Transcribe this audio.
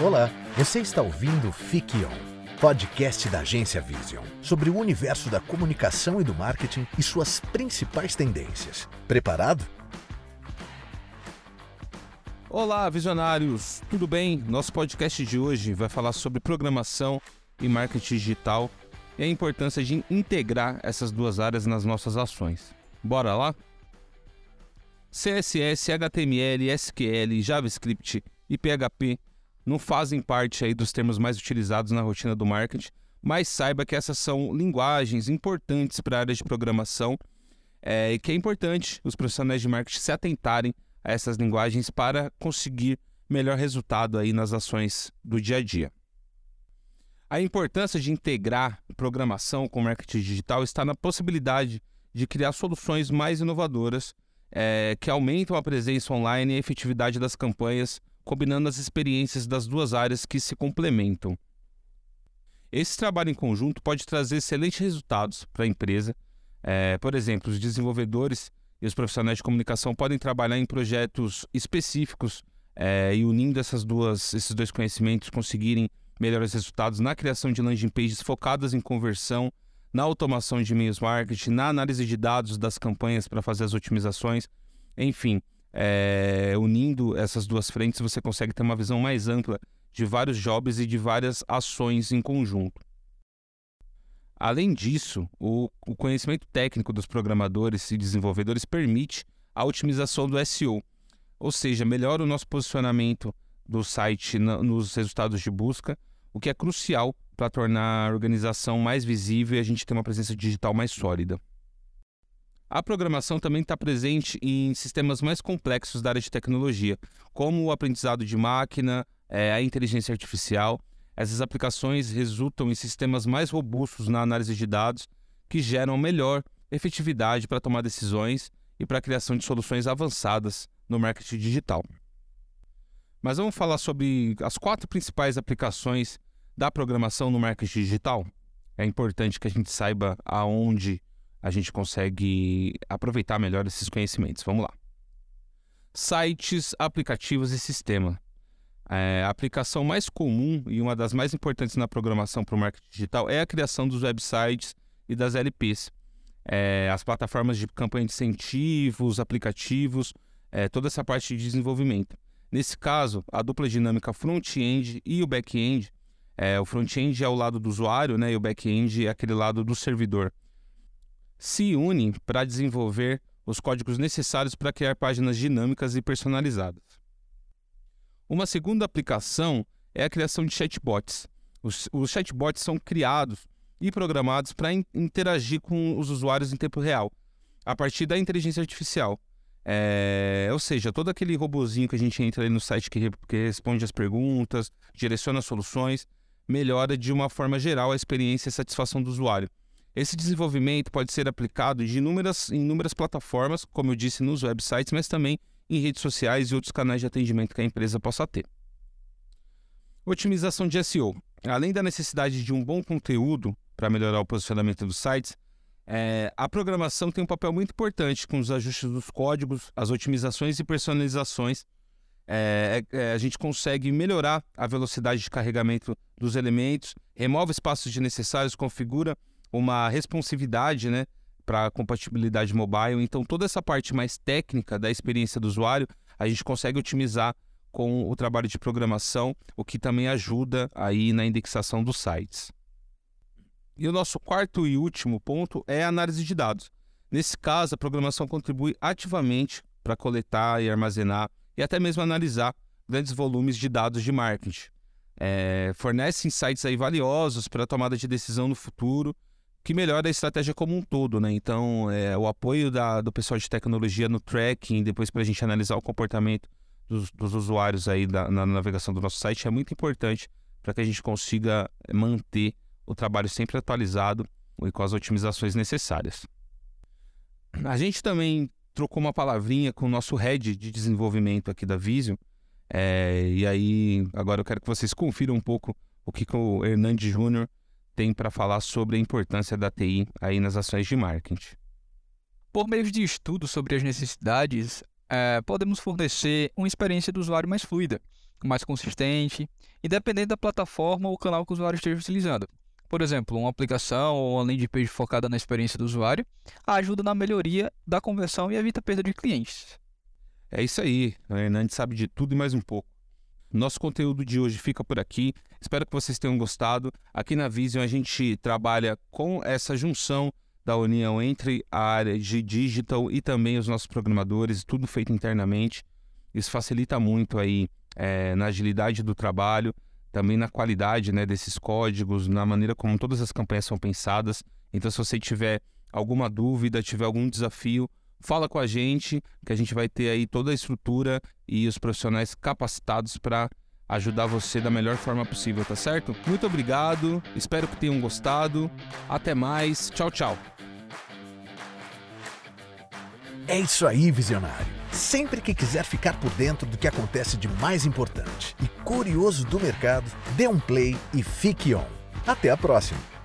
Olá, você está ouvindo Fique On, podcast da agência Vision, sobre o universo da comunicação e do marketing e suas principais tendências. Preparado? Olá, visionários! Tudo bem? Nosso podcast de hoje vai falar sobre programação e marketing digital e a importância de integrar essas duas áreas nas nossas ações. Bora lá? CSS, HTML, SQL, JavaScript e PHP não fazem parte aí dos termos mais utilizados na rotina do marketing, mas saiba que essas são linguagens importantes para a área de programação é, e que é importante os profissionais de marketing se atentarem a essas linguagens para conseguir melhor resultado aí nas ações do dia a dia. A importância de integrar programação com marketing digital está na possibilidade de criar soluções mais inovadoras é, que aumentam a presença online e a efetividade das campanhas combinando as experiências das duas áreas que se complementam. Esse trabalho em conjunto pode trazer excelentes resultados para a empresa. É, por exemplo, os desenvolvedores e os profissionais de comunicação podem trabalhar em projetos específicos é, e unindo essas duas, esses dois conhecimentos, conseguirem melhores resultados na criação de landing pages focadas em conversão, na automação de e-mails marketing, na análise de dados das campanhas para fazer as otimizações, enfim é, unindo essas duas frentes, você consegue ter uma visão mais ampla de vários jobs e de várias ações em conjunto. Além disso, o, o conhecimento técnico dos programadores e desenvolvedores permite a otimização do SEO, ou seja, melhora o nosso posicionamento do site na, nos resultados de busca, o que é crucial para tornar a organização mais visível e a gente ter uma presença digital mais sólida. A programação também está presente em sistemas mais complexos da área de tecnologia, como o aprendizado de máquina, é, a inteligência artificial. Essas aplicações resultam em sistemas mais robustos na análise de dados, que geram melhor efetividade para tomar decisões e para a criação de soluções avançadas no marketing digital. Mas vamos falar sobre as quatro principais aplicações da programação no marketing digital? É importante que a gente saiba aonde a gente consegue aproveitar melhor esses conhecimentos. Vamos lá. Sites, aplicativos e sistema. É, a aplicação mais comum e uma das mais importantes na programação para o marketing digital é a criação dos websites e das LPs. É, as plataformas de campanha de incentivos, aplicativos, é, toda essa parte de desenvolvimento. Nesse caso, a dupla dinâmica front-end e o back-end, é, o front-end é o lado do usuário né, e o back-end é aquele lado do servidor se unem para desenvolver os códigos necessários para criar páginas dinâmicas e personalizadas. Uma segunda aplicação é a criação de chatbots. Os, os chatbots são criados e programados para in interagir com os usuários em tempo real, a partir da inteligência artificial. É, ou seja, todo aquele robozinho que a gente entra no site que, que responde as perguntas, direciona soluções, melhora de uma forma geral a experiência e a satisfação do usuário. Esse desenvolvimento pode ser aplicado de inúmeras, em inúmeras plataformas, como eu disse, nos websites, mas também em redes sociais e outros canais de atendimento que a empresa possa ter. Otimização de SEO. Além da necessidade de um bom conteúdo para melhorar o posicionamento dos sites, é, a programação tem um papel muito importante com os ajustes dos códigos, as otimizações e personalizações. É, é, a gente consegue melhorar a velocidade de carregamento dos elementos, remove espaços desnecessários, configura uma responsividade né, para compatibilidade mobile. Então, toda essa parte mais técnica da experiência do usuário, a gente consegue otimizar com o trabalho de programação, o que também ajuda aí na indexação dos sites. E o nosso quarto e último ponto é a análise de dados. Nesse caso, a programação contribui ativamente para coletar e armazenar e até mesmo analisar grandes volumes de dados de marketing. É, fornece insights aí valiosos para a tomada de decisão no futuro que melhora a estratégia como um todo, né? Então, é, o apoio da, do pessoal de tecnologia no tracking, depois para a gente analisar o comportamento dos, dos usuários aí da, na navegação do nosso site é muito importante para que a gente consiga manter o trabalho sempre atualizado e com as otimizações necessárias. A gente também trocou uma palavrinha com o nosso head de desenvolvimento aqui da Vision, é, e aí agora eu quero que vocês confiram um pouco o que, que o Hernandes Júnior tem para falar sobre a importância da TI aí nas ações de marketing. Por meio de estudos sobre as necessidades, é, podemos fornecer uma experiência do usuário mais fluida, mais consistente, independente da plataforma ou canal que o usuário esteja utilizando. Por exemplo, uma aplicação ou uma landing page focada na experiência do usuário ajuda na melhoria da conversão e evita perda de clientes. É isso aí, a Hernandes sabe de tudo e mais um pouco. Nosso conteúdo de hoje fica por aqui. Espero que vocês tenham gostado. Aqui na Vision a gente trabalha com essa junção da união entre a área de digital e também os nossos programadores, tudo feito internamente. Isso facilita muito aí é, na agilidade do trabalho, também na qualidade né, desses códigos, na maneira como todas as campanhas são pensadas. Então, se você tiver alguma dúvida, tiver algum desafio, fala com a gente, que a gente vai ter aí toda a estrutura e os profissionais capacitados para ajudar você da melhor forma possível, tá certo? Muito obrigado, espero que tenham gostado. Até mais, tchau, tchau. É isso aí, visionário. Sempre que quiser ficar por dentro do que acontece de mais importante e curioso do mercado, dê um play e fique on. Até a próxima!